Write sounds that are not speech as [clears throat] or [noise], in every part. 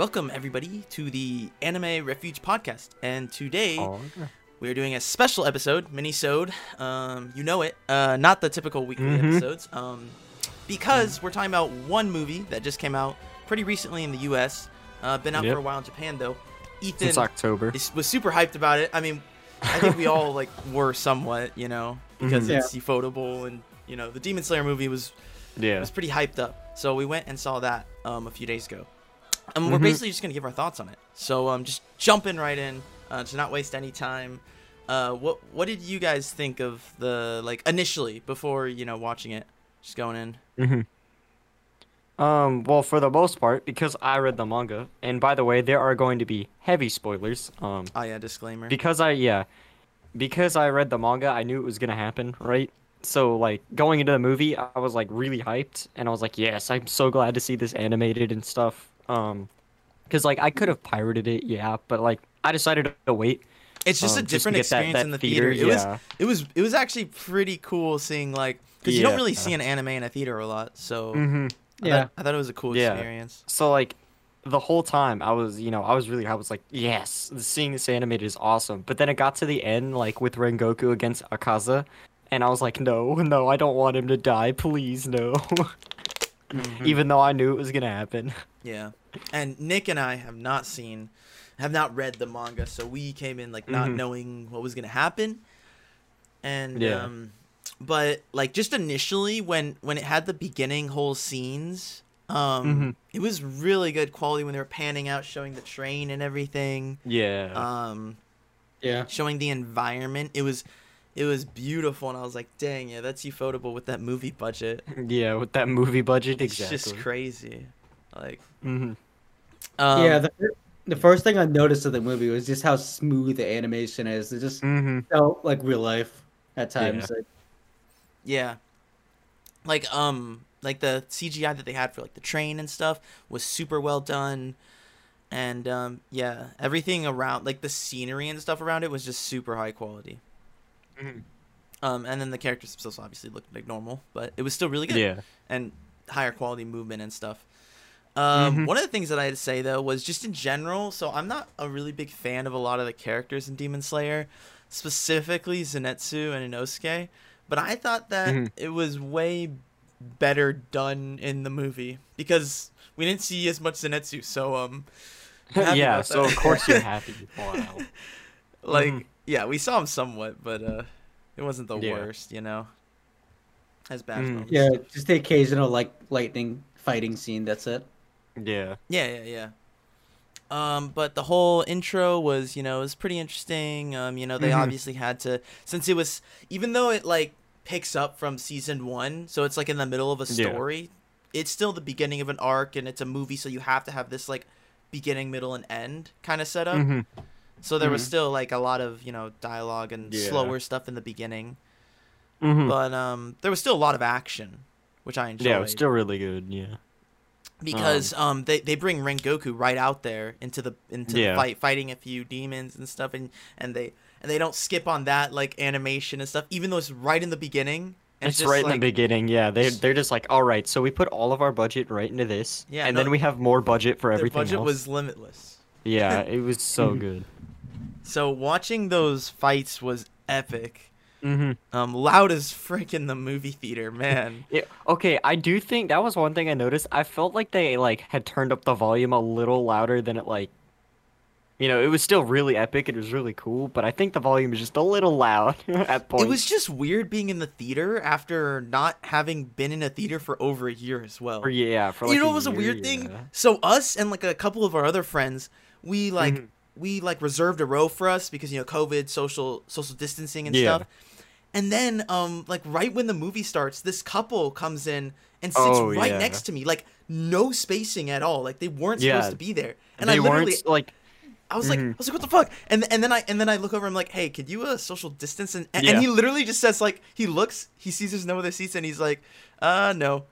Welcome, everybody, to the Anime Refuge podcast. And today, Oh, we're doing a special episode, mini-sode. Um, you know it. Uh, not the typical weekly Mhm. episodes. Um, because we're talking about one movie that just came out pretty recently in the U.S. Uh, been out Yep. for a while in Japan, though. Ethan Since October. is, was super hyped about it. I mean, I think we all [laughs] like were somewhat, you know, because Mhm. it's ufotable and you know the Demon Slayer movie was Yeah. was pretty hyped up. So we went and saw that um, a few days ago. And we're Mhm. basically just gonna give our thoughts on it. So um, just jumping right in uh, to not waste any time. Uh, what what did you guys think of the like initially before you know watching it? Just going in. hmm Um, well, for the most part, because I read the manga, and by the way, there are going to be heavy spoilers. Um, Oh yeah, disclaimer. because I yeah, because I read the manga, I knew it was gonna happen, right? So like going into the movie, I was like really hyped, and I was like, yes, I'm so glad to see this animated and stuff. Um, because like I could have pirated it, yeah, but like I decided to wait. it's just a um, just to different get that- experience that in the theater, theater. It was it was it was actually pretty cool seeing like because you don't really see an anime in a theater a lot. So Mm-hmm. I Yeah. thought, I thought it was a cool Yeah. experience. So like the whole time I was, you know, I was really I was like, yes, seeing this animated is awesome. But then it got to the end like with Rengoku against Akaza, and I was like, no, [laughs] no, I don't want him to die, please, no. [laughs] Mhm. Even though I knew it was gonna happen. Yeah. And Nick and I have not seen have not read the manga, so we came in like not Mhm. knowing what was gonna happen. And Yeah. um but like just initially when when it had the beginning whole scenes, um Mhm. it was really good quality when they were panning out showing the train and everything. Yeah. Um Yeah. showing the environment. It was it was beautiful and I was like, dang, yeah, that's ufotable with that movie budget. [laughs] yeah, with that movie budget, exactly. It's just crazy. Like hmm um, yeah. The, the first thing I noticed of the movie was just how smooth the animation is. It just hmm felt like real life at times. Like, Yeah. Like um like the CGI that they had for like the train and stuff was super well done. And um yeah, everything around like the scenery and stuff around it was just super high quality. Mhm. Um and then the characters themselves obviously looked like normal, but it was still really good Yeah. and higher quality movement and stuff. Um, Mhm. One of the things that I had to say though was just in general. So I'm not a really big fan of a lot of the characters in Demon Slayer, specifically Zenitsu and Inosuke. But I thought that Mhm. it was way better done in the movie because we didn't see as much Zenitsu. So um, [laughs] yeah. So of course you're happy. [laughs] Wow. like Mhm. yeah, we saw him somewhat, but uh, it wasn't the Yeah. worst, you know. As bad. Moments. yeah, just the occasional like lightning fighting scene. That's it. Yeah. Yeah, yeah, yeah. Um, but the whole intro was, you know, it was pretty interesting. Um, you know, they Mhm. obviously had to since it was even though it like picks up from season one, so it's like in the middle of a Yeah. story. It's still the beginning of an arc, and it's a movie, so you have to have this like beginning, middle, and end kind of setup. hmm So there was Mhm. still like a lot of you know dialogue and Yeah. slower stuff in the beginning, hmm but um, there was still a lot of action, which I enjoyed Yeah, it was still really good. Yeah. Because um, they, they bring Rengoku right out there into the into the fight fighting a few demons and stuff and and they and they don't skip on that like animation and stuff even though it's right in the beginning and It's, right in the beginning, yeah. They they're just like, all right, so we put all of our budget right into this, Yeah, and no, then we have more budget for everything budget else. was limitless Yeah, it was so [laughs] good. so watching those fights was epic hmm um loud as frick in the movie theater man [laughs] Yeah, okay, I do think that was one thing I noticed. I felt like they like had turned up the volume a little louder than it like. You know, it was still really epic. It was really cool, but I think the volume is just a little loud [laughs] at points. it was just weird being in the theater after not having been in a theater for over a year as well For, yeah, for like you know a what was a year, weird thing so us and like a couple of our other friends we like Mhm. we like reserved a row for us because you know covid social social distancing and Yeah. stuff and then um like right when the movie starts this couple comes in and sits Oh, right yeah. next to me like no spacing at all like they weren't Yeah. supposed to be there and they i literally like I was like, I was like, what the fuck? And and then I and then I look over. I'm like, hey, could you uh social distance? And and, Yeah. he literally just says like, he looks, he sees there's no other seats, and he's like, uh, no.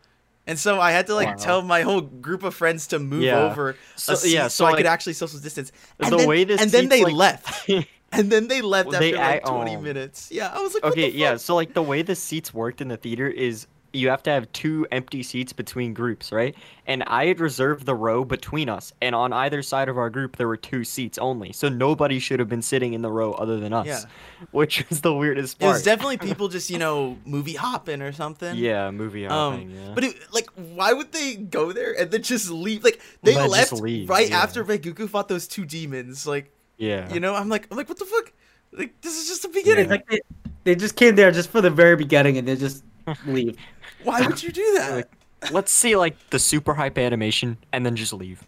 And so I had to like Wow. tell my whole group of friends to move Yeah. over So- yeah, so, so, I could actually social distance. And the then, way this and then they like- left. [laughs] And then they left Well, after they like act- 20 oh. minutes. Yeah, I was like, okay, yeah. So like the way the seats worked in the theater is you have to have two empty seats between groups, right? And I had reserved the row between us, and on either side of our group there were two seats only, so nobody should have been sitting in the row other than us, Yeah. [laughs] which is the weirdest part. It was definitely [laughs] people just you know movie hopping or something. yeah, movie Um, hopping. yeah. But it, like, why would they go there and then just leave? Like, they Let left leave, right yeah. after Rengoku fought those two demons. Like, yeah, you know, I'm like, I'm like, what the fuck? Like, this is just the It's beginning. like they, they just came there just for the very beginning and they just [laughs] leave. Why would you do [laughs] that? Like, let's see like the super hype animation and then just leave.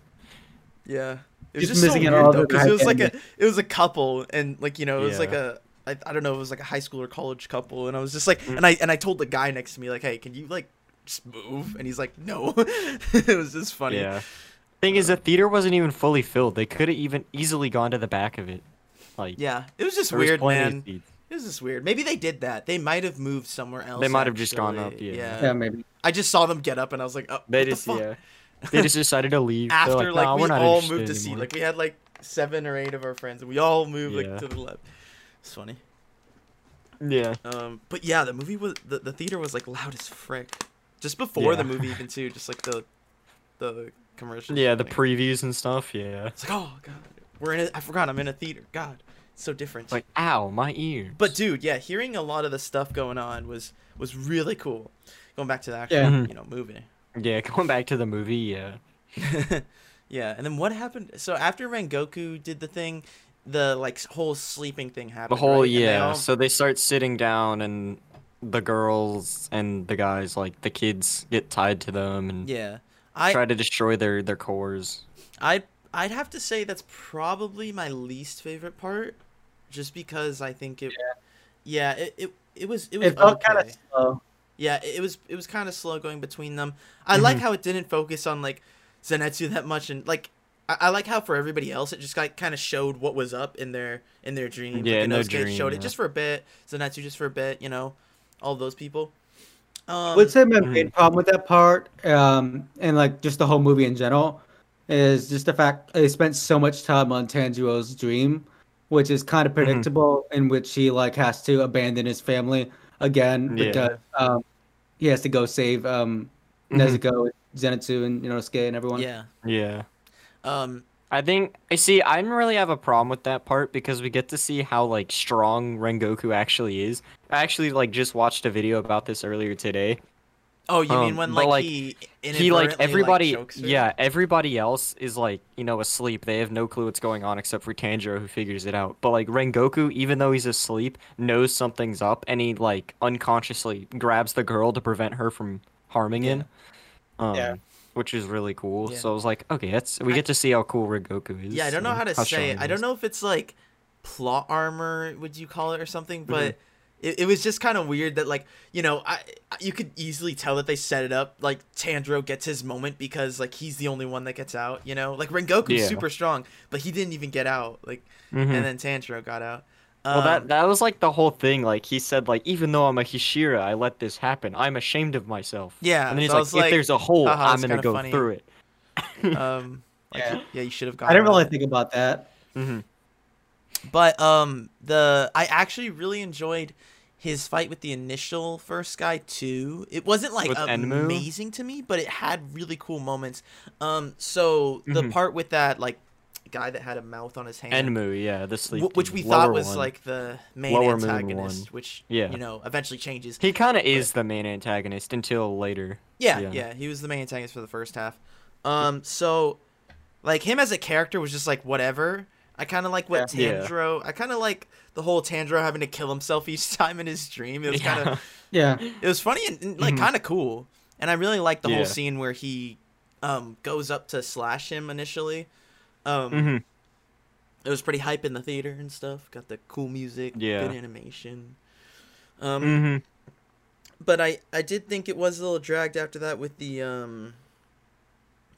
yeah, it was Just just, so missing weird all though because it was like a, it was a couple and like you know it was like Yeah. a, I, I don't know, it was like a high school or college couple, and I was just like, Mm. and I and I told the guy next to me like, hey, can you like just move? And he's like, no. [laughs] it was just funny. Yeah. Thing is, the theater wasn't even fully filled. They could have even easily gone to the back of it. Like, Yeah, it was just there was weird, plenty of man. seats. It was just weird. Maybe they did that. They might have moved somewhere else. They might have just gone up, yeah. Yeah, maybe. I just saw them get up, and I was like, oh, They what the just fuck? yeah. They just decided to leave. They're After like, "Nah, we we're not all moved to seat. anymore." Like we had like seven or eight of our friends, and we all moved Yeah. like to the left. It's funny. yeah. Um, but yeah, the movie was the, the theater was like loud as frick. Just before the movie, even too, just like the the commercials. Yeah, the like- previews and stuff. Yeah. It's like, oh god, we're in. A, I forgot I'm in a theater. God, it's so different. Like, ow, my ear. But dude, yeah, hearing a lot of the stuff going on was was really cool. Going back to the actual, Yeah. Mhm. you know, movie. yeah, [laughs] going back to the movie. Yeah. [laughs] yeah, and then what happened? So after Rengoku did the thing, the like whole sleeping thing happened. The whole right? And they yeah. all- So they start sitting down, and the girls and the guys, like the kids, get tied to them and yeah, I try to destroy their their cores. I I'd have to say that's probably my least favorite part, just because I think it. Yeah, it, it it was it was It felt okay. kind of slow. Yeah, it it was it was kind of slow going between them. I like Mm-hmm. how it didn't focus on like Zenitsu that much, and like I, I like how for everybody else it just like kind of showed what was up in their in their dream. Yeah, like, in their dream, showed it just for a bit. Zenitsu just for a bit, you know, all those people. Um, I would say my main problem with that part, um, and like just the whole movie in general, is just the fact they spent so much time on Tanjiro's dream, which is kind of predictable, in which he like has to abandon his family again Yeah. because um, he has to go save um, Mhm. Nezuko, Zenitsu, and you know, Inosuke and everyone. yeah. Yeah. Um. I think I see. I didn't really have a problem with that part because we get to see how like strong Rengoku actually is. I actually like just watched a video about this earlier today. Oh, you mean Um, when like, like, he He like everybody. chokes her? yeah, everybody else is like you know asleep. They have no clue what's going on except for Tanjiro who figures it out. But like Rengoku, even though he's asleep, knows something's up and he like unconsciously grabs the girl to prevent her from harming him. Um, Yeah. Which is really cool. Yeah. So I was like, okay, that's we I- get to see how cool Rengoku is. Yeah, I don't know how to strong say it. I don't know if it's like plot armor, would you call it, or something, Mm-hmm. but it, it was just kind of weird that, like, you know, I you could easily tell that they set it up. Like, Tanjiro gets his moment because, like, he's the only one that gets out, you know? Like, Rengoku's Yeah. super strong, but he didn't even get out. Like, Mhm. and then Tanjiro got out. Well, Um, that that was like the whole thing. Like he said, like even though I'm a Hashira, I let this happen. I'm ashamed of myself. Yeah, and then he's so like, if like, there's a hole, haha, I'm gonna go funny. through it. um, [laughs] like, Yeah. yeah, you should have gone. I didn't really it. think about that. hmm But um the I actually really enjoyed his fight with the initial first guy too. It wasn't like With Enmu? amazing to me, but it had really cool moments. Um so the Mhm. part with that like guy that had a mouth on his hand Enmu, yeah, the sleep. wh- which we thought was one. like the main Lower moon antagonist, which Yeah. you know eventually changes. he kind of is the main antagonist until later. Yeah, Yeah. yeah, he was the main antagonist for the first half. Um, so like him as a character was just like whatever. I kind of like what Yeah. Tanjiro. I kind of like the whole Tanjiro having to kill himself each [laughs] time in his dream. It was kind of [laughs] Yeah. it was funny and, and, like Mhm. kind of cool. And I really liked the Yeah. whole scene where he um goes up to slash him initially. Um, hmm it was pretty hype in the theater and stuff. Got the cool music, Yeah. good animation. Um, hmm but I I did think it was a little dragged after that with the um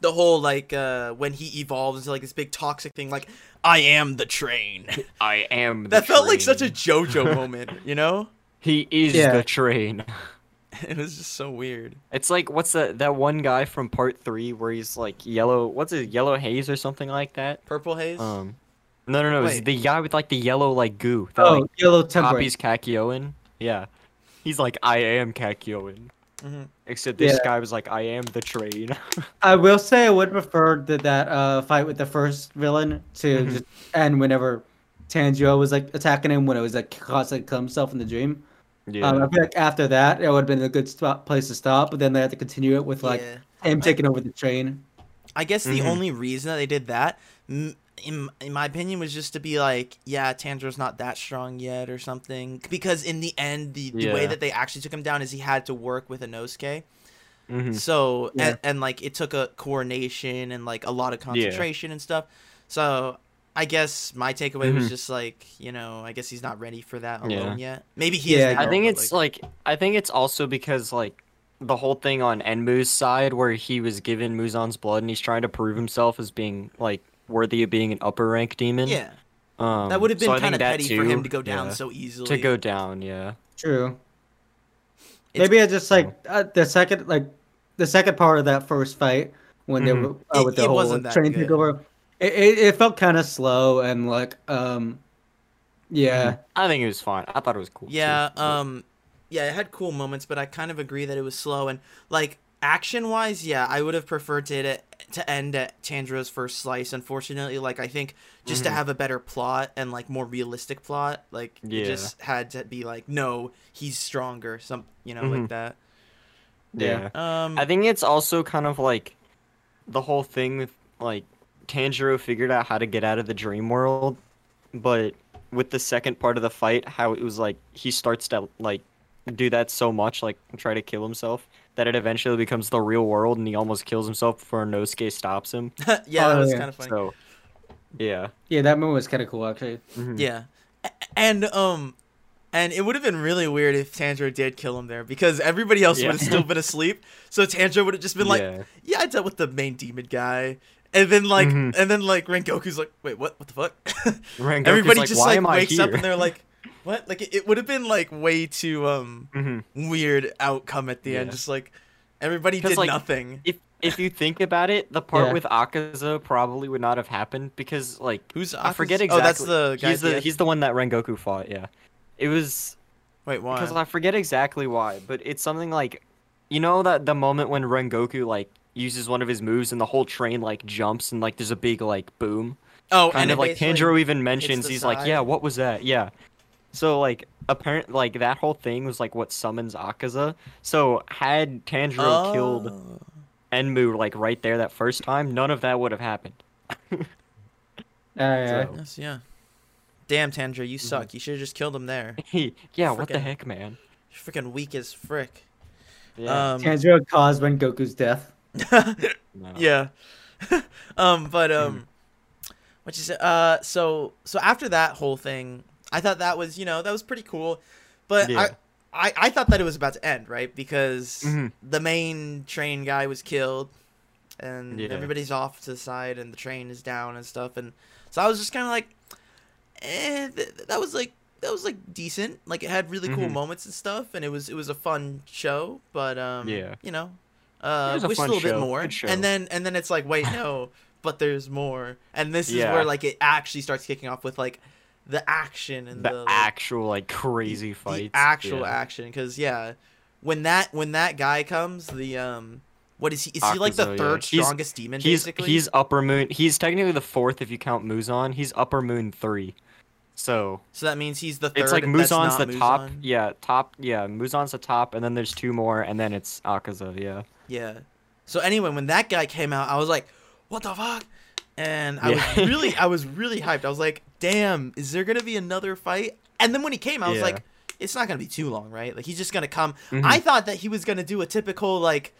the whole like uh when he evolves into like this big toxic thing like I am the train. [laughs] I am. The that felt like such a. JoJo [laughs] moment, you know? He is Yeah. the train. [laughs] [laughs] It was just so weird. It's like what's that that one guy from part three where he's like yellow. What's it? Yellow haze or something like that. Purple haze. Um, no, no, no. It's the guy with like the yellow like goo that Oh, like yellow temper. copies Kakyoin. Yeah, he's like I am Kakyoin. Mhm. Except this Yeah. guy was like, "I am the train." [laughs] I will say I would prefer that that uh, fight with the first villain to Mhm. just end whenever Tanjiro was like attacking him when it was like constantly kill himself in the dream. Yeah. Um, I feel like after that it would have been a good spot, place to stop, but then they had to continue it with like yeah. him taking over the train. I guess the Mhm. only reason that they did that, in in my opinion, was just to be like, yeah, Tanjiro's not that strong yet or something. Because in the end, the, the way that they actually took him down is he had to work with Inosuke. Mhm. So Yeah. and, and like it took a coordination and like a lot of concentration and stuff. So I guess my takeaway was Mhm. just like, you know, I guess he's not ready for that Yeah. alone yet. Maybe he Yeah, is. now, I think it's like I think it's also because like the whole thing on Enmu's side where he was given Muzan's blood and he's trying to prove himself as being like worthy of being an upper rank demon. yeah, Um, that would have been I kind of that petty for him to go down yeah. so easily. to go down, yeah. True. It's- Maybe I just like uh, the second like the second part of that first fight when they Mhm. were uh, It- with the it whole wasn't that train good. takeover. It, it, it felt kind of slow and like um yeah I think it was fine. I thought it was cool. Yeah, but- um yeah, it had cool moments, but I kind of agree that it was slow and like action-wise, yeah, I would have preferred to it to end at Tanjiro's first slice. Unfortunately, like I think just to Mhm. have a better plot and like more realistic plot, like Yeah. it just had to be like no, he's stronger, some, you know, Mhm. like that. yeah. Um I think it's also kind of like the whole thing with like Tanjiro figured out how to get out of the dream world, but with the second part of the fight, how it was like he starts to like do that so much, like try to kill himself, that it eventually becomes the real world, and he almost kills himself before Nosuke stops him. [laughs] yeah, that Oh, was yeah. kind of funny. So, yeah, yeah that moment was kind of cool actually. Mhm. Yeah. A- And um and it would have been really weird if Tanjiro did kill him there because everybody else Yeah. would have still been asleep. So Tanjiro would have just been like, Yeah. "Yeah, I dealt with the main demon guy." And then like Mhm. and then like Rengoku's like, "Wait, what? What the fuck?" [laughs] Rengoku's Everybody like, just "Why like am I wakes up and they're like, "What?" Like it, it would have been like way too um Mhm. weird outcome at the end. Just like everybody did like, nothing. If if you think about it, the part Yeah. with Akaza probably would not have happened because like Who's I forget Akaza? exactly. Oh, that's the guy. he's at the he's the one that Rengoku fought. Yeah, it was Wait, why? because I forget exactly why, but it's something like, you know that the moment when Rengoku like uses one of his moves and the whole train like jumps and like there's a big like boom. oh, Kind and of like basically- Tanjiro even mentions the he's like, yeah, what was that? Yeah. So like apparent like that whole thing was like what summons Akaza. So had Tanjiro killed Oh. Enmu like right there that first time, none of that would have happened. Uh, So- Yes, yeah. Damn, Tanjiro, Mm-hmm. you suck. You should have just killed him there. [laughs] yeah, what the heck, man? You're freaking weak as frick. Yeah. Um, Tanjiro caused Rengoku's death. No. [laughs] yeah. [laughs] um, but Hmm. um, what you say? Uh, so so after that whole thing, I thought that was you know that was pretty cool, but Yeah. I, I I thought that it was about to end right because Mhm. the main train guy was killed, and Yeah. everybody's off to the side, and the train is down and stuff, and so I was just kind of like, eh, th- that was like. That was like decent. Like it had really cool Mhm. moments and stuff, and it was it was a fun show. But um, Yeah. you know, uh, a a little bit more. And then and then it's like, wait, [laughs] no, but there's more. And this is Yeah. where like it actually starts kicking off with like the action and The, the, like, actual like crazy the fights. actual yeah. action. Because yeah, when that when that guy comes, the um, what is he? Is he like the Akaza, yeah. third He's- strongest demon? He's basically, he's upper moon. He's technically the fourth if you count Muzan. He's upper moon three. So so that means he's the third. it's like not the top. Yeah, top. Yeah, Muzan's the top, and then there's two more, and then it's Akaza. Yeah. Yeah. So anyway, when that guy came out, I was like, "What the fuck?" And I Yeah. was really, I was [laughs] really hyped. I was like, "Damn, is there gonna be another fight?" And then when he came, I was Yeah. like, "It's not gonna be too long, right? Like he's just gonna come." Mhm. I thought that he was gonna do a typical like,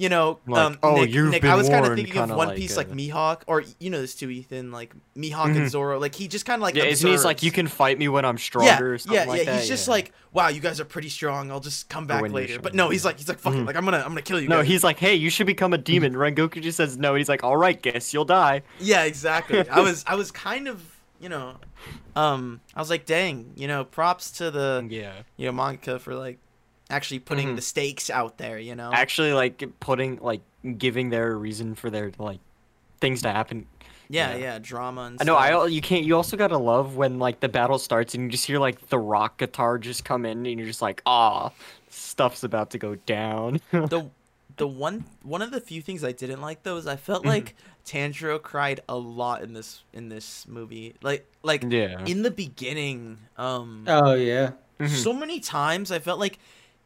you know, Like, um, "Oh, Nick, you've Nick, been I was kind of thinking of One like, Piece, uh, like Mihawk, or you know this too, Ethan, like Mihawk and Mhm. Zoro. Like he just kind of like yeah, isn't he like you can fight me when I'm stronger? Yeah, or something yeah, like yeah. that? He's just Yeah. like, wow, you guys are pretty strong. I'll just come back later. But no, he's like, he's like, fuck it, Mhm. like I'm gonna, I'm gonna kill you. No, guys. he's like, hey, you should become a demon. Rengoku just says no, and he's like, all right, guess you'll die. Yeah, exactly. [laughs] I was I was kind of you know, um, I was like, dang, you know, props to the Yeah. you know manga for like actually putting Mhm. the stakes out there. You know, Actually, like putting like giving their reason for their like things to happen. Yeah, Yeah. yeah, drama and I know. I stuff. al- you can't. You also gotta love when like the battle starts and you just hear like the rock guitar just come in and you're just like, ah, stuff's about to go down. the [laughs] the one one of the few things I didn't like though is I felt Mhm. like Tanjiro cried a lot in this in this movie. Like like yeah. in the beginning, um Oh yeah. Mhm. so many times I felt like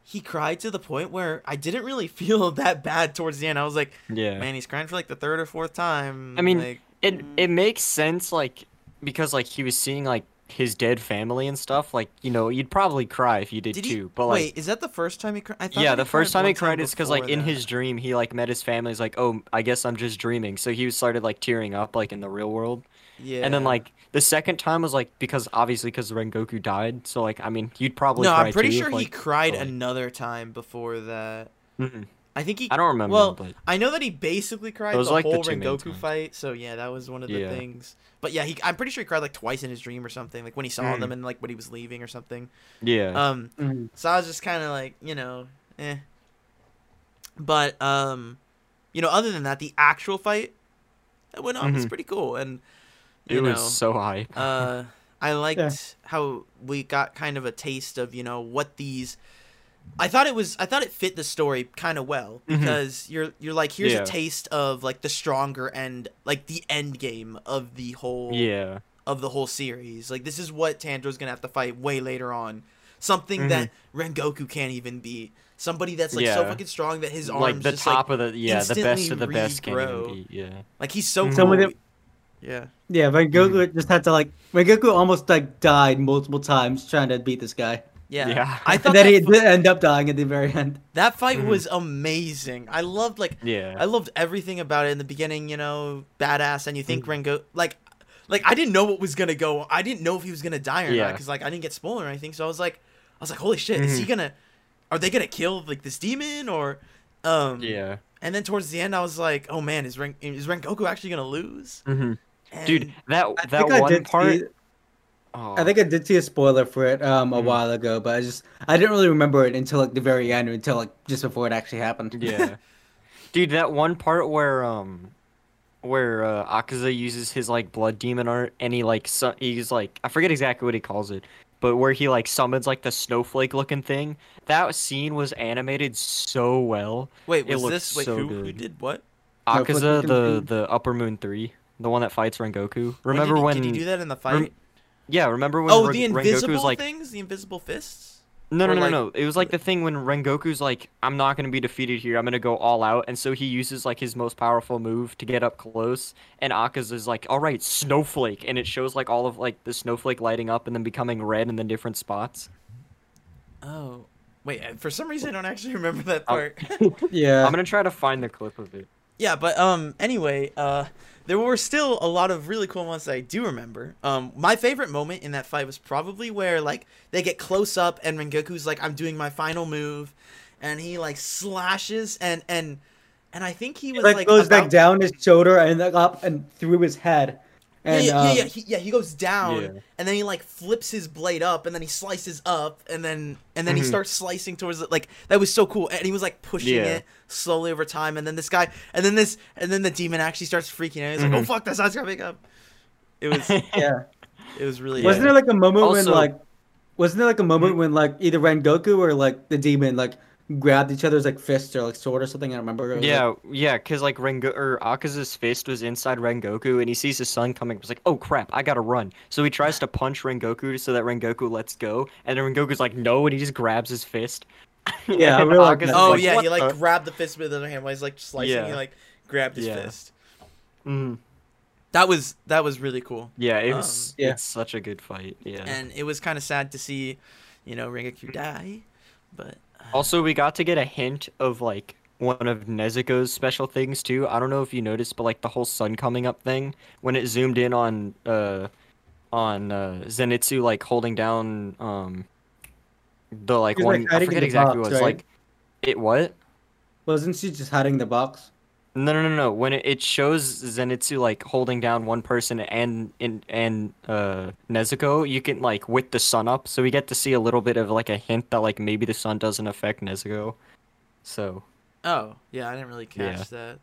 he cried to the point where I didn't really [laughs] feel that bad towards the end. I was like, yeah. man, he's crying for like the third or fourth time. I mean, like, It mm. it makes sense like because like he was seeing like his dead family and stuff. Like you know you'd probably cry if you did, did too. he? but like wait, is that the first time he cried? I thought yeah, that the he first time he cried is because like before in his dream he like met his family. He's like, oh, I guess I'm just dreaming. So he started like tearing up like in the real world. Yeah, And then like the second time was like because obviously because Rengoku died. So like I mean you'd probably no, cry I'm pretty too sure if, he like, cried like- another time before that. Mhm. I think he. I don't remember. Well, but I know that he basically cried Those the are, like, whole two main Rengoku fight. So yeah, that was one of the Yeah. things. But yeah, he. I'm pretty sure he cried like twice in his dream or something. Like when he saw Mm. them and like when he was leaving or something. yeah. Um. Mhm. So I was just kind of like, you know, eh. But um, you know, other than that, the actual fight that went on was Mhm. pretty cool, and it you was know, so hype. uh, I liked Yeah. how we got kind of a taste of you know what these. I thought it was. I thought it fit the story kind of well Mhm. because you're you're like here's Yeah. a taste of like the stronger end, like the end game of the whole yeah. of the whole series. Like this is what Tanjiro's gonna have to fight way later on. Something Mhm. that Rengoku can't even beat. Somebody that's like so fucking strong that his arms Like the just top like of the yeah the best of the best can even regrow. beat. Yeah. like he's so Mhm. cool. Some of them- Yeah. Yeah, Rengoku just had to like Rengoku almost like died multiple times trying to beat this guy. Yeah. Yeah. I thought And then that, he fi- did end up dying at the very end. that fight Mhm. was amazing. I loved like Yeah. I loved everything about it in the beginning, you know, badass and you think Mm. Rengo like like I didn't know what was gonna go. I didn't know if he was gonna die or not because like I didn't get spoiled or anything. So I was like, I was like, holy shit, is he Mhm. gonna? Are they gonna kill like this demon or? Um, Yeah. And then towards the end, I was like, oh man, is Ren is Rengoku actually gonna lose? hmm And Dude, that I that think I one did part. see, oh, I think I did see a spoiler for it um a Mhm. while ago, but I just I didn't really remember it until like the very end, until like just before it actually happened. Yeah. [laughs] Dude, that one part where um where uh, Akaza uses his like blood demon art and he like su- he's like I forget exactly what he calls it, but where he like summons like the snowflake looking thing. That scene was animated so well. wait, was looks this wait so who who did what? Akaza the the Upper Moon 3, the one that fights Rengoku. When Remember did he, when did he do that in the fight? rem- Yeah, remember when oh, Ren- the invisible was like things, the invisible fists. No, no, Or, no, like- no. It was like the thing when Rengoku's like, I'm not gonna be defeated here. I'm gonna go all out, and so he uses like his most powerful move to get up close. And Akaza's like, all right, snowflake, and it shows like all of like the snowflake lighting up and then becoming red in the different spots. Oh, wait. For some reason, I don't actually [laughs] remember that Oh. part. [laughs] Yeah, I'm gonna try to find the clip of it. Yeah, but um anyway, uh there were still a lot of really cool ones that I do remember. Um my favorite moment in that fight was probably where like they get close up and Rengoku's like I'm doing my final move and he like slashes and and and I think he He, was like, like, goes back down his shoulder and up and through his head. And, yeah, yeah, um, yeah, yeah, he, yeah, he goes down Yeah. and then he like flips his blade up and then he slices up and then and then he Mhm. starts slicing towards it like that was so cool and he was like pushing Yeah. it slowly over time and then this guy and then this and then the demon actually starts freaking out. He's like, "Oh Mhm. fuck, that's not coming up." It was [laughs] yeah. it was really Wasn't there like a moment when like, wasn't there like a moment Mhm. when like either Rengoku or like the demon like grabbed each other's like fists or like sword or something? I don't remember. It was, like- Yeah, yeah, cause like Rengo or Akaza's fist was inside Rengoku, and he sees his son coming. He's like, "Oh crap, I gotta run!" So he tries to punch Rengoku so that Rengoku lets go, and then Rengoku's like, "No," and he just grabs his fist. [laughs] Yeah, I really like Oh like, yeah, he like the-" grabbed the fist with the other hand while he's like slicing. Yeah. He like grabbed his Yeah. fist. Mhm. That was that was really cool, Yeah, it Um, was. Yeah. It's such a good fight. Yeah. and it was kind of sad to see, you know, Rengoku die. But Also, we got to get a hint of like one of Nezuko's special things too. I don't know if you noticed, but like the whole sun coming up thing when it zoomed in on uh on uh Zenitsu like holding down um the like He was, like, one I forget the exactly what box, it was right? like it what? Wasn't she just hiding the box? No, no, no, no. When it, it shows Zenitsu like holding down one person and in and uh Nezuko, you can like with the sun up, so we get to see a little bit of like a hint that like maybe the sun doesn't affect Nezuko. So oh yeah, I didn't really Yeah. catch that.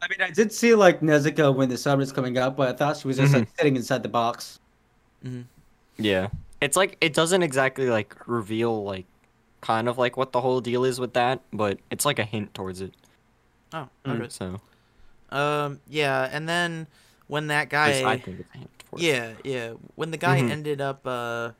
I mean, I did see like Nezuko when the sun was coming up, but I thought she was just like sitting inside the box. Mm-hmm. Yeah. It's like it doesn't exactly like reveal like kind of like what the whole deal is with that, but it's like a hint towards it. Oh, Mm. So Um, yeah, and then when that guy, I think it's a hint towards it. yeah, yeah, when the guy Mhm. ended up, uh,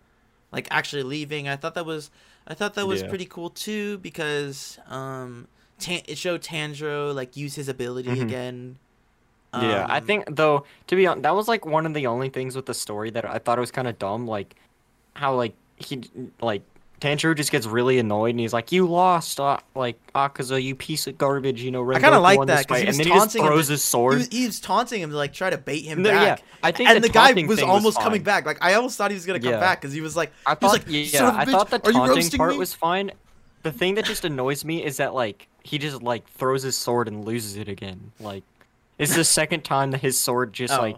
like actually leaving, I thought that was, I thought that was Yeah. pretty cool too because, um, Tan- it showed Tanjiro like use his ability Mhm. again. Yeah, I Um, think though to be honest, that was like one of the only things with the story that I thought it was kind of dumb, like how like he like Tanjiro just gets really annoyed and he's like, "You lost, uh, like Akaza, you piece of garbage," you know. I kinda like won that, this 'cause he fight," and then he just taunting him throws his sword. he was taunting him to like try to bait him No, yeah, back. I think and the, the, guy taunting was almost coming back. Like I almost thought he was gonna come Yeah. back because he was like, I he was thought, like, yeah, "Son of I bitch, thought the taunting part me?" was fine. The thing that just annoys me is that like he just like throws his sword and loses it again. Like it's the second time that his sword just Oh. like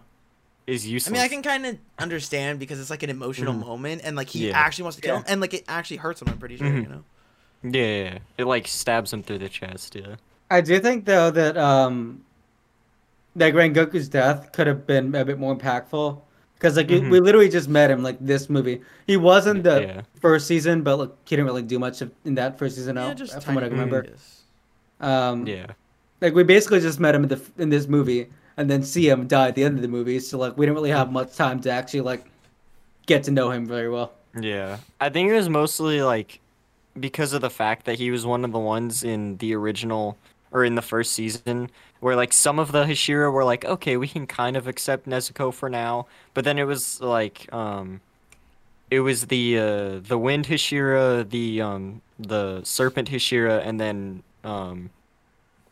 is useful. I mean, I can kind of understand because it's like an emotional Mhm. moment, and like he Yeah. actually wants to kill Yeah. him, and like it actually hurts him. I'm pretty sure, Mhm. you know. Yeah, yeah, yeah. it like stabs him through the chest. Yeah. I do think though that um, that Goku's death could have been a bit more impactful because like we- Mhm. we literally just met him like this movie. He was in the Yeah. first season, but like he didn't really do much of, in that first season. yeah, out, just from what I tiny remember. bits. Um, Yeah. like we basically just met him in the in this movie and then see him die at the end of the movie. So like we didn't really have much time to actually like get to know him very well. Yeah. I think it was mostly like because of the fact that he was one of the ones in the original or in the first season where like some of the Hashira were like, okay, we can kind of accept Nezuko for now, but then it was like um it was the uh the wind Hashira, the um the serpent Hashira and then um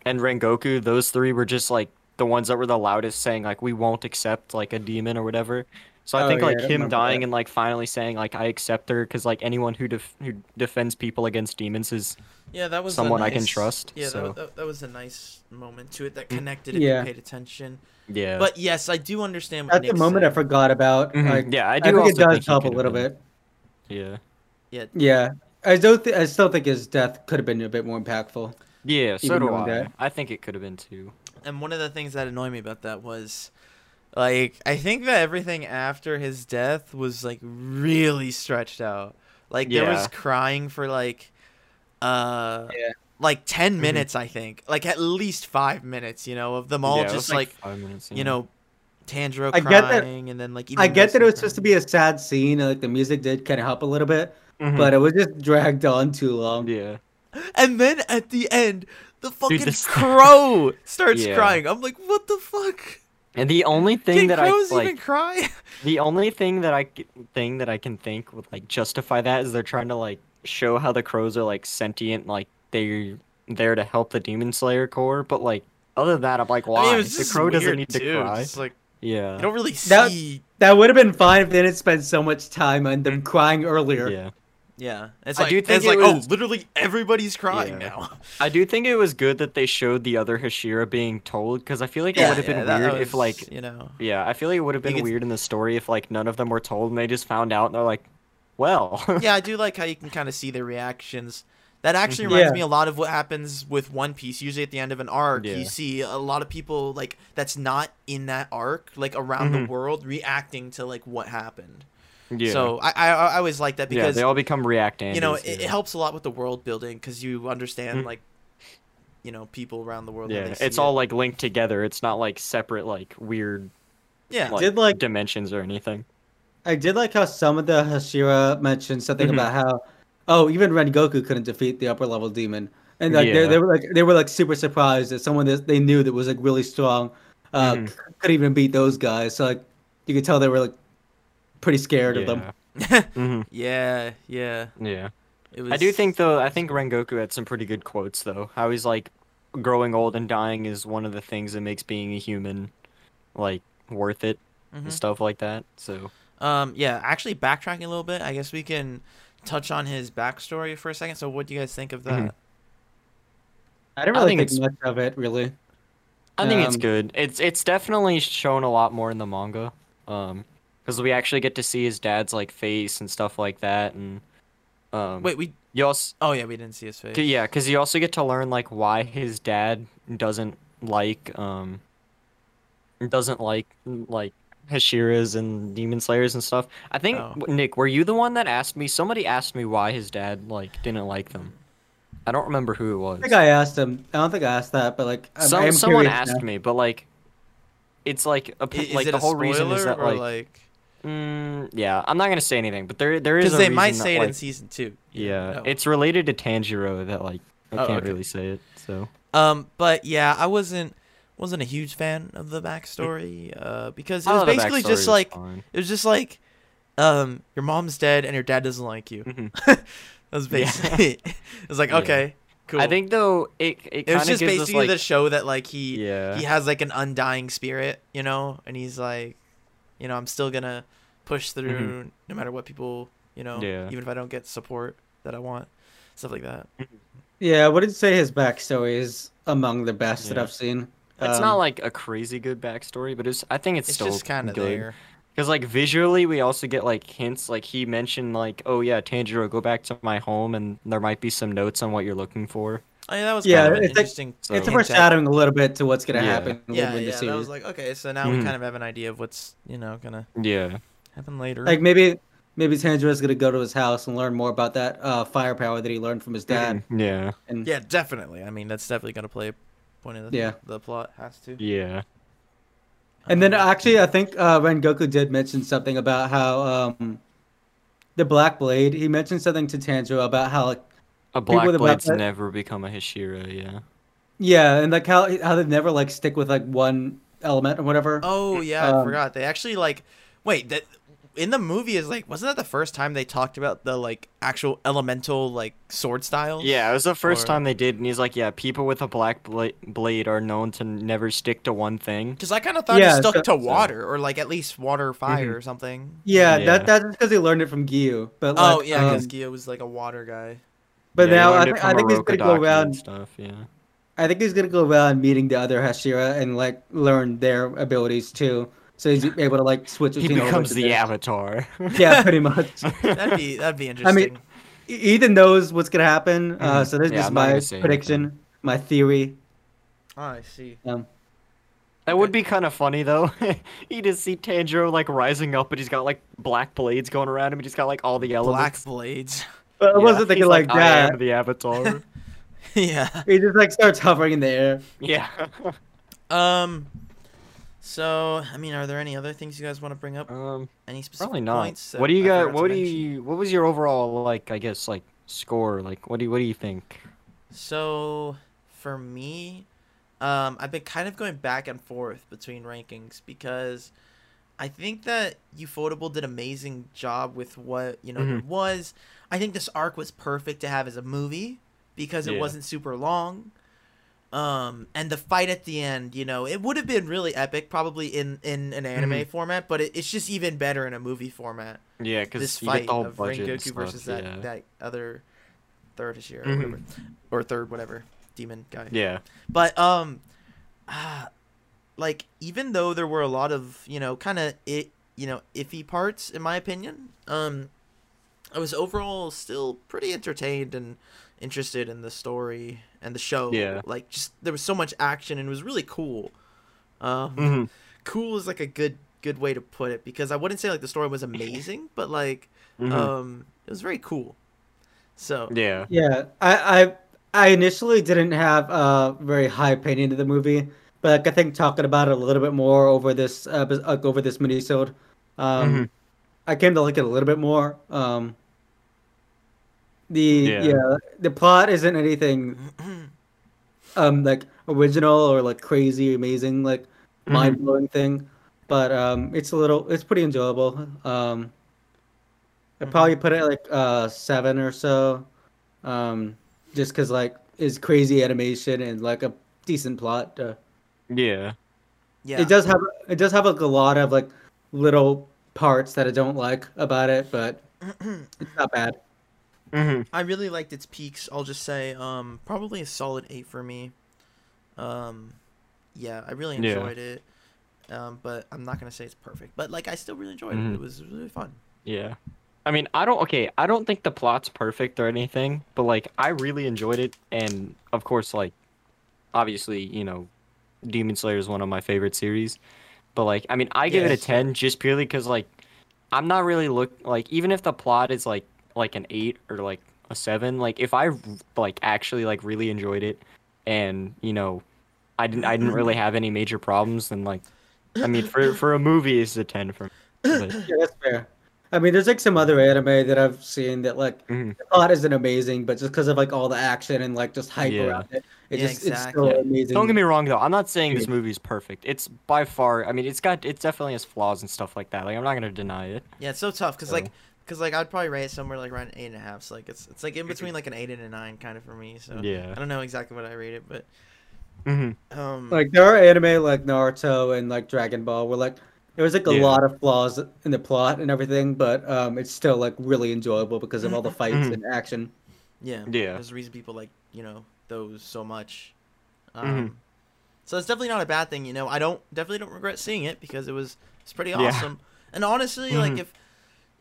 and Rengoku, those three were just like the ones that were the loudest saying like we won't accept like a demon or whatever. So I Oh, think yeah, like don't him dying that. and like finally saying like I accept her because like anyone who def- who defends people against demons is Yeah, that was a Someone I can trust, Yeah, so- that, that, that was a nice moment to it that Mm. connected if Yeah. you paid attention. yeah. But yes, I do understand. What That's the Nick's moment I forgot about. Mhm. Like, yeah, I do. I, do. think also it does think help a little been- bit. Yeah. Yeah, Yeah, I don't. Th- I still think his death could have been a bit more impactful. Yeah. So do I. that. I think it could have been too. And one of the things that annoyed me about that was, like, I think that everything after his death was like really stretched out. Like there was crying for like, uh, Yeah. like 10 Mhm. minutes. I think, like at least five minutes. You know, of them all yeah, it just was like, five minutes. you yeah. know, Tanjiro I get that- crying, and then like I get that it was Inosuke supposed to be a sad scene, and like the music did kind of help a little bit, Mhm. but it was just dragged on too long. yeah. And then at the end, the fucking this- crow [laughs] starts Yeah. crying. I'm like, what the fuck? And the only thing Can that I crows like, even cry? [laughs] the only thing that I c- thing that I can think would like justify that is they're trying to like show how the crows are like sentient, like they're there to help the Demon Slayer Corps. But like other than that, I'm like, why? I mean, the crow doesn't weird, need to cry. It's like Yeah. you don't really see. That- That would have been fine if they didn't spend so much time on them crying earlier. Yeah. Yeah, it's I like do think it's it like was- oh, literally everybody's crying Yeah. now. I do think it was good that they showed the other Hashira being told because I feel like it would have been yeah, that weird if like you know. yeah, I feel like it would have been weird in the story if like none of them were told and they just found out and they're like, well, [laughs] yeah, I do like how you can kind of see their reactions. That actually Mhm. reminds Yeah. me a lot of what happens with One Piece. Usually at the end of an arc, Yeah. you see a lot of people like that's not in that arc, like around Mhm. the world, reacting to like what happened. Yeah, So I, I I always like that yeah, because they all become react you know it, it helps a lot with the world building because you understand Mhm. like you know people around the world. Yeah, it's all it. like linked together. It's not like separate, like weird, yeah. like, Did, like- dimensions or anything. I did like how some of the Hashira mentioned something Mhm. about how, oh, even Rengoku couldn't defeat the upper level demon, and like they, Yeah. they were like they were like super surprised that someone that they knew that was like really strong, uh, Mhm. could even beat those guys. So like you could tell they were like pretty scared of them. [laughs] hmm yeah, yeah. Yeah. It was. I do think though. I think Rengoku had some pretty good quotes though. How he's like, growing old and dying is one of the things that makes being a human, like, worth it Mhm. and stuff like that. So Um, yeah, actually backtracking a little bit, I guess we can touch on his backstory for a second. So, what do you guys think of that? Mhm. I didn't I really think think, it's- much of it really. I think it's Um, good. It's it's definitely shown a lot more in the manga, um, because we actually get to see his dad's like face and stuff like that, and um, Wait, we. you also Oh yeah, we didn't see his face. yeah, because you also get to learn like why his dad doesn't like um doesn't like like Hashiras and Demon Slayers and stuff. I think Oh. Nick, were you the one that asked me? Somebody asked me why his dad like didn't like them. I don't remember who it was. I think I asked him. I don't think I asked that, but like Some someone asked now. me, but like it's like a, I- Is like it the a whole reason is spoiler that or like, like mm, yeah, I'm not gonna say anything, but there there is because they might say that, it in season two. Yeah, Oh. it's related to Tanjiro that like I Oh, can't okay. really say it. So Um, but yeah, I wasn't wasn't a huge fan of the backstory. Uh, because it was basically just was like fine. it was just like, um, your mom's dead and your dad doesn't like you. Mhm. [laughs] that was Yeah. basically. [laughs] it was like Yeah. okay, cool. I think though it it it was just gives us basically like the show that like he yeah he has like an undying spirit, you know, and he's like, you know, I'm still gonna push through no matter what people, you know, Mm-hmm. Yeah. even if I don't get support that I want, stuff like that. Yeah, what did you say his backstory is among the best that I've seen? It's Um, not like a crazy good backstory, but it's I think it's, It's still kind of good. there. Because like visually, we also get like hints. Like he mentioned, like, oh yeah, Tanjiro, go back to my home, and there might be some notes on what you're looking for. Oh, mean, that was Yeah, kind of an it's like- interesting. So- it's a hint foreshadowing a little bit to what's gonna Yeah. happen Yeah, later yeah, the that was like okay, so now we Mhm. kind of have an idea of what's you know gonna Yeah. happen later. Like maybe maybe Tanjiro's gonna go to his house and learn more about that uh, firepower that he learned from his dad. Mhm. Yeah. And yeah, definitely. I mean, that's definitely gonna play a point of the, Yeah. the plot. Has to. Yeah. and then Um, actually, I think uh, Rengoku did mention something about how um, the Black Blade. He mentioned something to Tanjiro about how like A People black with blade's black- never become a Hashira. Yeah. yeah, and like how how they never like stick with like one element or whatever. Oh [clears throat] yeah, I Um, forgot. They actually like wait that in the movie is like wasn't that the first time they talked about the like actual elemental like sword styles? Yeah, it was the first Or- time they did, and he's like, "Yeah, people with a black bla- blade are known to never stick to one thing." Because I kind of thought Yeah, it stuck so- to water or like at least water fire or something. Yeah, Yeah. that that's because he learned it from Giyu. But Oh like, yeah, um, because Giyu was like a water guy. But Yeah, now I, th- I think he's gonna go Urokodaki and around. stuff. Yeah. I think he's gonna go around meeting the other Hashira and like learn their abilities too. So he's [laughs] able to like switch He between. a becomes the things. avatar. [laughs] Yeah, pretty much. [laughs] That'd be that'd be interesting. I mean, Ethan knows what's gonna happen. Uh, Mhm. so this Yeah, is I'm my gonna say prediction, my theory. oh, I see. Um, That would be kind of funny though. you just see Tanjiro like rising up, but he's got like black blades going around him. He's got like all the yellow Black blades. But I Yeah, wasn't thinking he's like, I that. am the avatar. [laughs] yeah. [laughs] He just like starts hovering in the air. yeah. [laughs] Um. So I mean, are there any other things you guys want to bring up? um, Any specific probably not. points? What do you I got? What do you? What was your overall like? I guess like score. Like, what do you, what do you think? So for me, um, I've been kind of going back and forth between rankings because I think that Ufotable did an amazing job with what you know Mhm. it was. I think this arc was perfect to have as a movie because it Yeah. wasn't super long. Um, and the fight at the end, you know, it would have been really epic, probably in in an anime Mhm. format, but it, it's just even better in a movie format Yeah, this because you fight get the whole of Rengoku stuff, versus that yeah. that other third Hashira or Mhm. whatever, or third whatever demon guy. Yeah. But um, ah, like even though there were a lot of you know kind of it you know iffy parts in my opinion, um, I was overall still pretty entertained and interested in the story and the show. Yeah. Like just there was so much action and it was really cool. Um, hmm cool is like a good good way to put it because I wouldn't say like the story was amazing, [laughs] but like hmm um it was very cool. So yeah. Yeah, I I, I initially didn't have a very high opinion of the movie, but I think talking about it a little bit more over this uh, like, over this minisode, um, Mhm. I came to like it a little bit more. Um, the Yeah. yeah. the plot isn't anything um like original or like crazy amazing like Mhm. mind blowing thing, but um it's a little it's pretty enjoyable. Um, I Mhm. probably put it like uh seven or so, um just because like it's crazy animation and like a decent plot. Uh, Yeah. yeah. It does have it does have like a lot of like little parts that I don't like about it, but [clears throat] it's not bad. hmm I really liked its peaks. I'll just say, um, probably a solid eight for me. Um, yeah, I really Yeah. enjoyed it. Um, but I'm not gonna say it's perfect. But like, I still really enjoyed it. Mhm. It was really fun. Yeah. I mean, I don't. Okay, I don't think the plot's perfect or anything, but like, I really enjoyed it, and of course, like, obviously, you know, Demon Slayer is one of my favorite series. But like, I mean, I give it a ten just purely because like, I'm not really look like even if the plot is like like an eight or like a seven. Like if I like actually like really enjoyed it, and you know, I didn't I didn't really have any major problems, then like, I mean, for for a movie, it's a ten for me. But, Yeah, that's fair. I mean, there's like some other anime that I've seen that like mhm. the plot isn't amazing, but just because of like all the action and like just hype Yeah. around it, it Yeah, just it's still Yeah. amazing. Don't get me wrong though. I'm not saying this movie is perfect. It's by far. I mean, it's got it definitely has flaws and stuff like that. Like I'm not gonna deny it. Yeah, it's so tough because So- like, because like I'd probably rate it somewhere like around eight and a half. So like it's it's like in between like an eight and a nine kind of for me. So Yeah. I don't know exactly what I rate it, but hmm um, Like there are anime like Naruto and like Dragon Ball where like there was like a Yeah. lot of flaws in the plot and everything, but um, it's still like really enjoyable because of all the fights Mhm. and action. yeah, Yeah. There's a reason people like you know those so much. Um, Mhm. so it's definitely not a bad thing. You know, I don't definitely don't regret seeing it because it was it's pretty awesome. Yeah. awesome. And honestly, like Mhm. if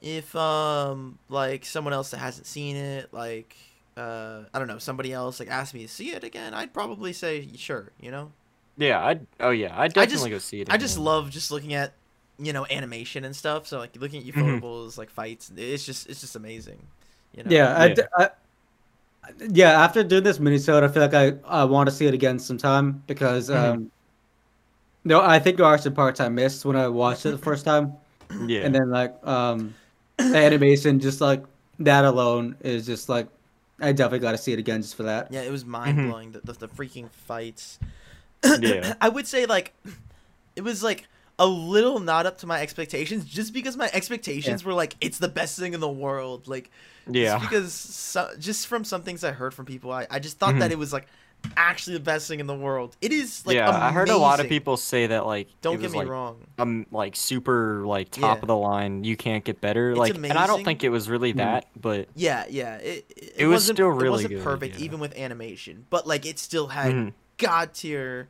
if um like someone else that hasn't seen it, like uh I don't know, somebody else like asked me to see it again, I'd probably say sure. You know, Yeah. I'd. Oh yeah. I just- definitely go see it. I just love just looking at you know animation and stuff. So like looking at. Ufotables like fights, it's just it's just amazing. You know? Yeah, I Yeah. d- I- yeah. After doing this minisode, I feel like I, I want to see it again sometime because Mhm. um, no, I think there are some parts I missed when I watched it the first time, [coughs] Yeah. and then like um, the animation, just like that alone is just like I definitely got to see it again just for that. Yeah, it was mind blowing. The, the the freaking fights. Yeah. [coughs] I would say like it was like a little not up to my expectations, just because my expectations were like it's the best thing in the world. Like yeah. just because so, just from some things I heard from people, I, I just thought that Mhm. it was like actually the best thing in the world. It is like yeah. I heard a lot of people say that like Don't it get me like, wrong. um like super like top Yeah. of the line. You can't get better. It's like, and I don't think it was really Mhm. that, but Yeah, yeah. It, it, It was still it really wasn't good, perfect yeah. even with animation, but like it still had Mhm. god tier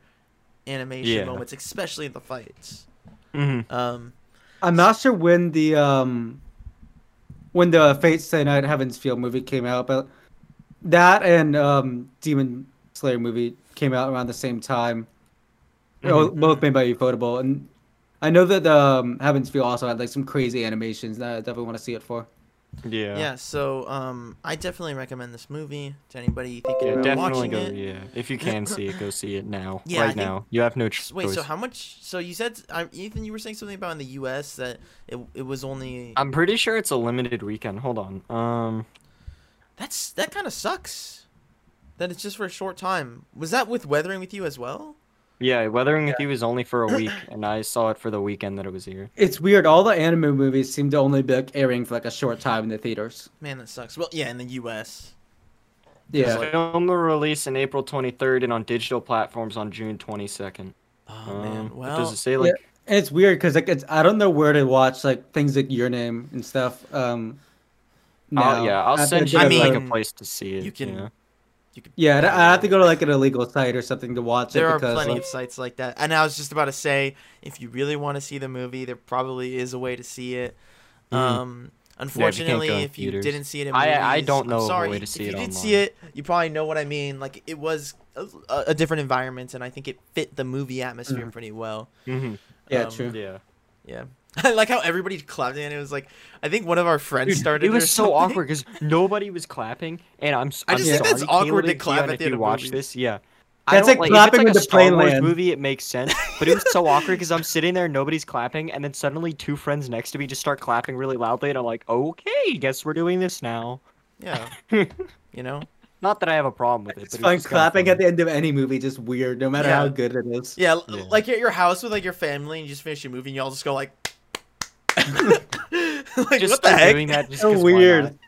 animation Yeah. moments, especially in the fights. Mhm. Um, I'm not sure when the um when the Fate Stay Night Heaven's Feel movie came out, but that and um Demon Slayer movie came out around the same time. They're all- Mhm. Both made by Ufotable, and I know that um Heaven's Feel also had like some crazy animations that I definitely want to see it for. Yeah. yeah. so um, I definitely recommend this movie to anybody thinking Yeah, about definitely watching go. it. Yeah, if you [laughs] can see it, go see it now. Yeah, right think- now. You have no choice. Wait, so how much? So you said, um, Ethan, you were saying something about in the U.S. that it it was only. I'm pretty sure it's a limited weekend. Hold on. Um, That's that kind of sucks. That it's just for a short time. Was that with Weathering with You as well? Yeah, Weathering with You is only for a week, [clears throat] and I saw it for the weekend that it was here. It's weird. All the anime movies seem to only be like airing for like a short time in the theaters. Man, that sucks. Well, yeah, in the U.S. Yeah. like- Film will release in April 23rd and on digital platforms on June 22nd. Oh Um, man. Well, does it say like? And it's weird because like it's I don't know where to watch like things like Your Name and stuff. Um, I'll, yeah, I'll I send you I to, like like- a place to see it. you can- yeah. You could. Yeah, I have to go to like an illegal site or something to watch There it are because plenty like, of sites like that. And I was just about to say, if you really want to see the movie, there probably is a way to see it. Mhm. Um, unfortunately, go in if you theaters. didn't see it in I- movies, I don't I'm know of a sorry. way to see if it you did see it, you probably know what I mean. Like it was a, a different environment, and I think it fit the movie atmosphere Mhm. pretty well. hmm yeah, Um, true. Yeah. Yeah. [laughs] I like how everybody clapped and it was like I think one of our friends Dude, started. it or was so something. awkward because nobody was clapping, and I'm. s- I I'm just think that's sorry, awkward to clap Keon, at if the end you of watch movies. this. Yeah. That's I don't, like clapping it's with like a the Star plane Wars land. movie, it makes sense. But it was so awkward because I'm sitting there, nobody's clapping, and then suddenly two friends next to me just start clapping really loudly, and I'm like, okay, guess we're doing this now. Yeah. [laughs] you know. Not that I have a problem with it. It's but fun it's just kinda clapping at the end of any movie, just weird, no matter Yeah. how good it is. Yeah, Yeah. like at your house with like your family and you just finish your movie and you all just go like [laughs] like Just what the start heck? doing that just [laughs] So 'cause why weird.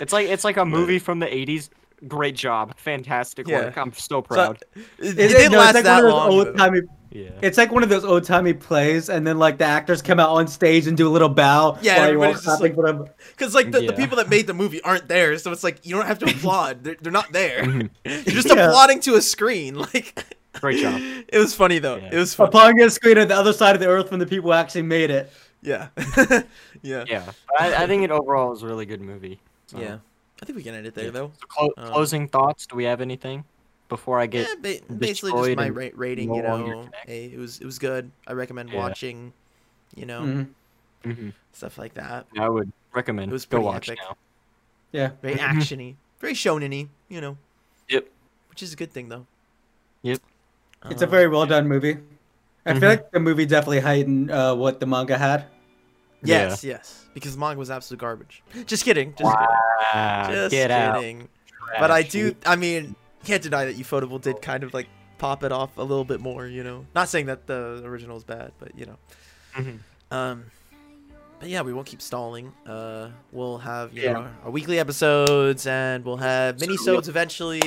It's like it's like a movie from the '80s. Great job, fantastic Yeah. work. I'm so So, proud. it, It- it it- didn't no, last it's like that one of long. those old timey. yeah. It's like one of those old timey plays, and then like the actors come out on stage and do a little bow. Yeah, while everybody's just clapping for them. Because like the, the people that made the movie aren't there, so it's like you don't have to [laughs] applaud. They're, they're not there. Mhm. You're just Yeah. applauding to a screen. Like Great job. It was funny though. Yeah. It was fun. Upon a screen on the other side of the earth when the people actually made it. [laughs] Yeah. yeah. Yeah, I, I think it overall is a really good movie. So. Yeah. I think we can end it there Yeah. though. So clo- Um, closing thoughts? Do we have anything? before I get yeah, ba- basically just my ra- rating. You know, hey, it was it was good. I recommend Yeah. watching. You know, Mhm. Mhm. stuff like that. I would recommend It was go pretty watch epic. now. Yeah. Very [laughs] actiony, very shonen-y. You know. Yep. Which is a good thing though. Yep. It's a very well done movie. I feel like the movie definitely heightened uh, what the manga had. Yes, yes. Because manga was absolute garbage. Just kidding. Just Ah, kidding. Just get out. kidding. But I do. I mean, can't deny that Ufotable did kind of like pop it off a little bit more. You know, not saying that the original is bad, but you know. Mhm. Um, but yeah, we won't keep stalling. Uh, we'll have you Yeah. know our weekly episodes, and we'll have mini-sodes eventually,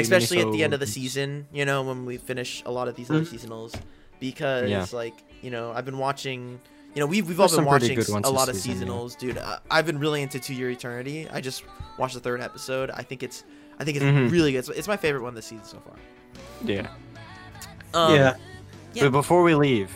especially at the end of the season. You know, when we finish a lot of these other Mhm. seasonals, because Yeah. like you know, I've been watching. You know, we've we've all been watching good s- ones a lot of season, yeah. seasonals, dude. I, I've been really into To Your Eternity. I just watched the third episode. I think it's, I think it's Mhm. really good. It's, it's my favorite one this season so far. Yeah. Um, yeah. Yeah. But before we leave,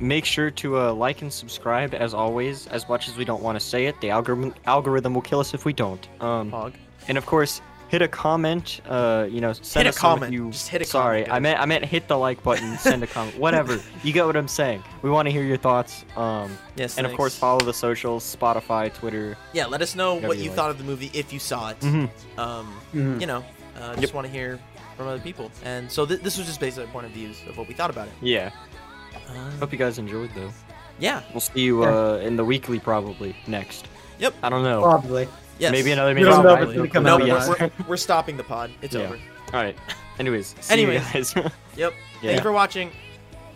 make sure to uh, like and subscribe as always. As much as we don't want to say it, the algorithm algorithm will kill us if we don't. Um, Hog. and of course, hit a comment. Uh, you know, send Hit a us some comment. You... Just hit a Sorry, comment, I meant I meant hit the like button, send a comment, [laughs] whatever. You get what I'm saying. We want to hear your thoughts. Um, Yes. and of course, follow the socials: Spotify, Twitter. Yeah, let us know what you you like. thought of the movie if you saw it. Mhm. Um, Mhm. you know, uh, just want to hear from other people. And so th- this was just basically on point of views of what we thought about it. Yeah. Uh, Hope you guys enjoyed though. yeah. We'll see you uh, in the weekly probably next. Yep. I don't know. Probably. Yes. Maybe another We don't mini- know if Probably. it's come No, out we're, we're, [laughs] we're stopping the pod. It's Yeah. over. All right. Anyways, see Anyways. you guys. [laughs] Yep. Yeah. Thank you for watching.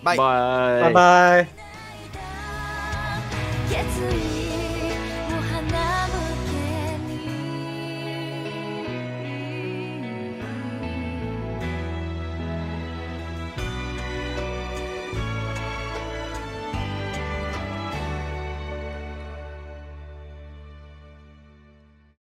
Bye. Bye. Bye bye. 決意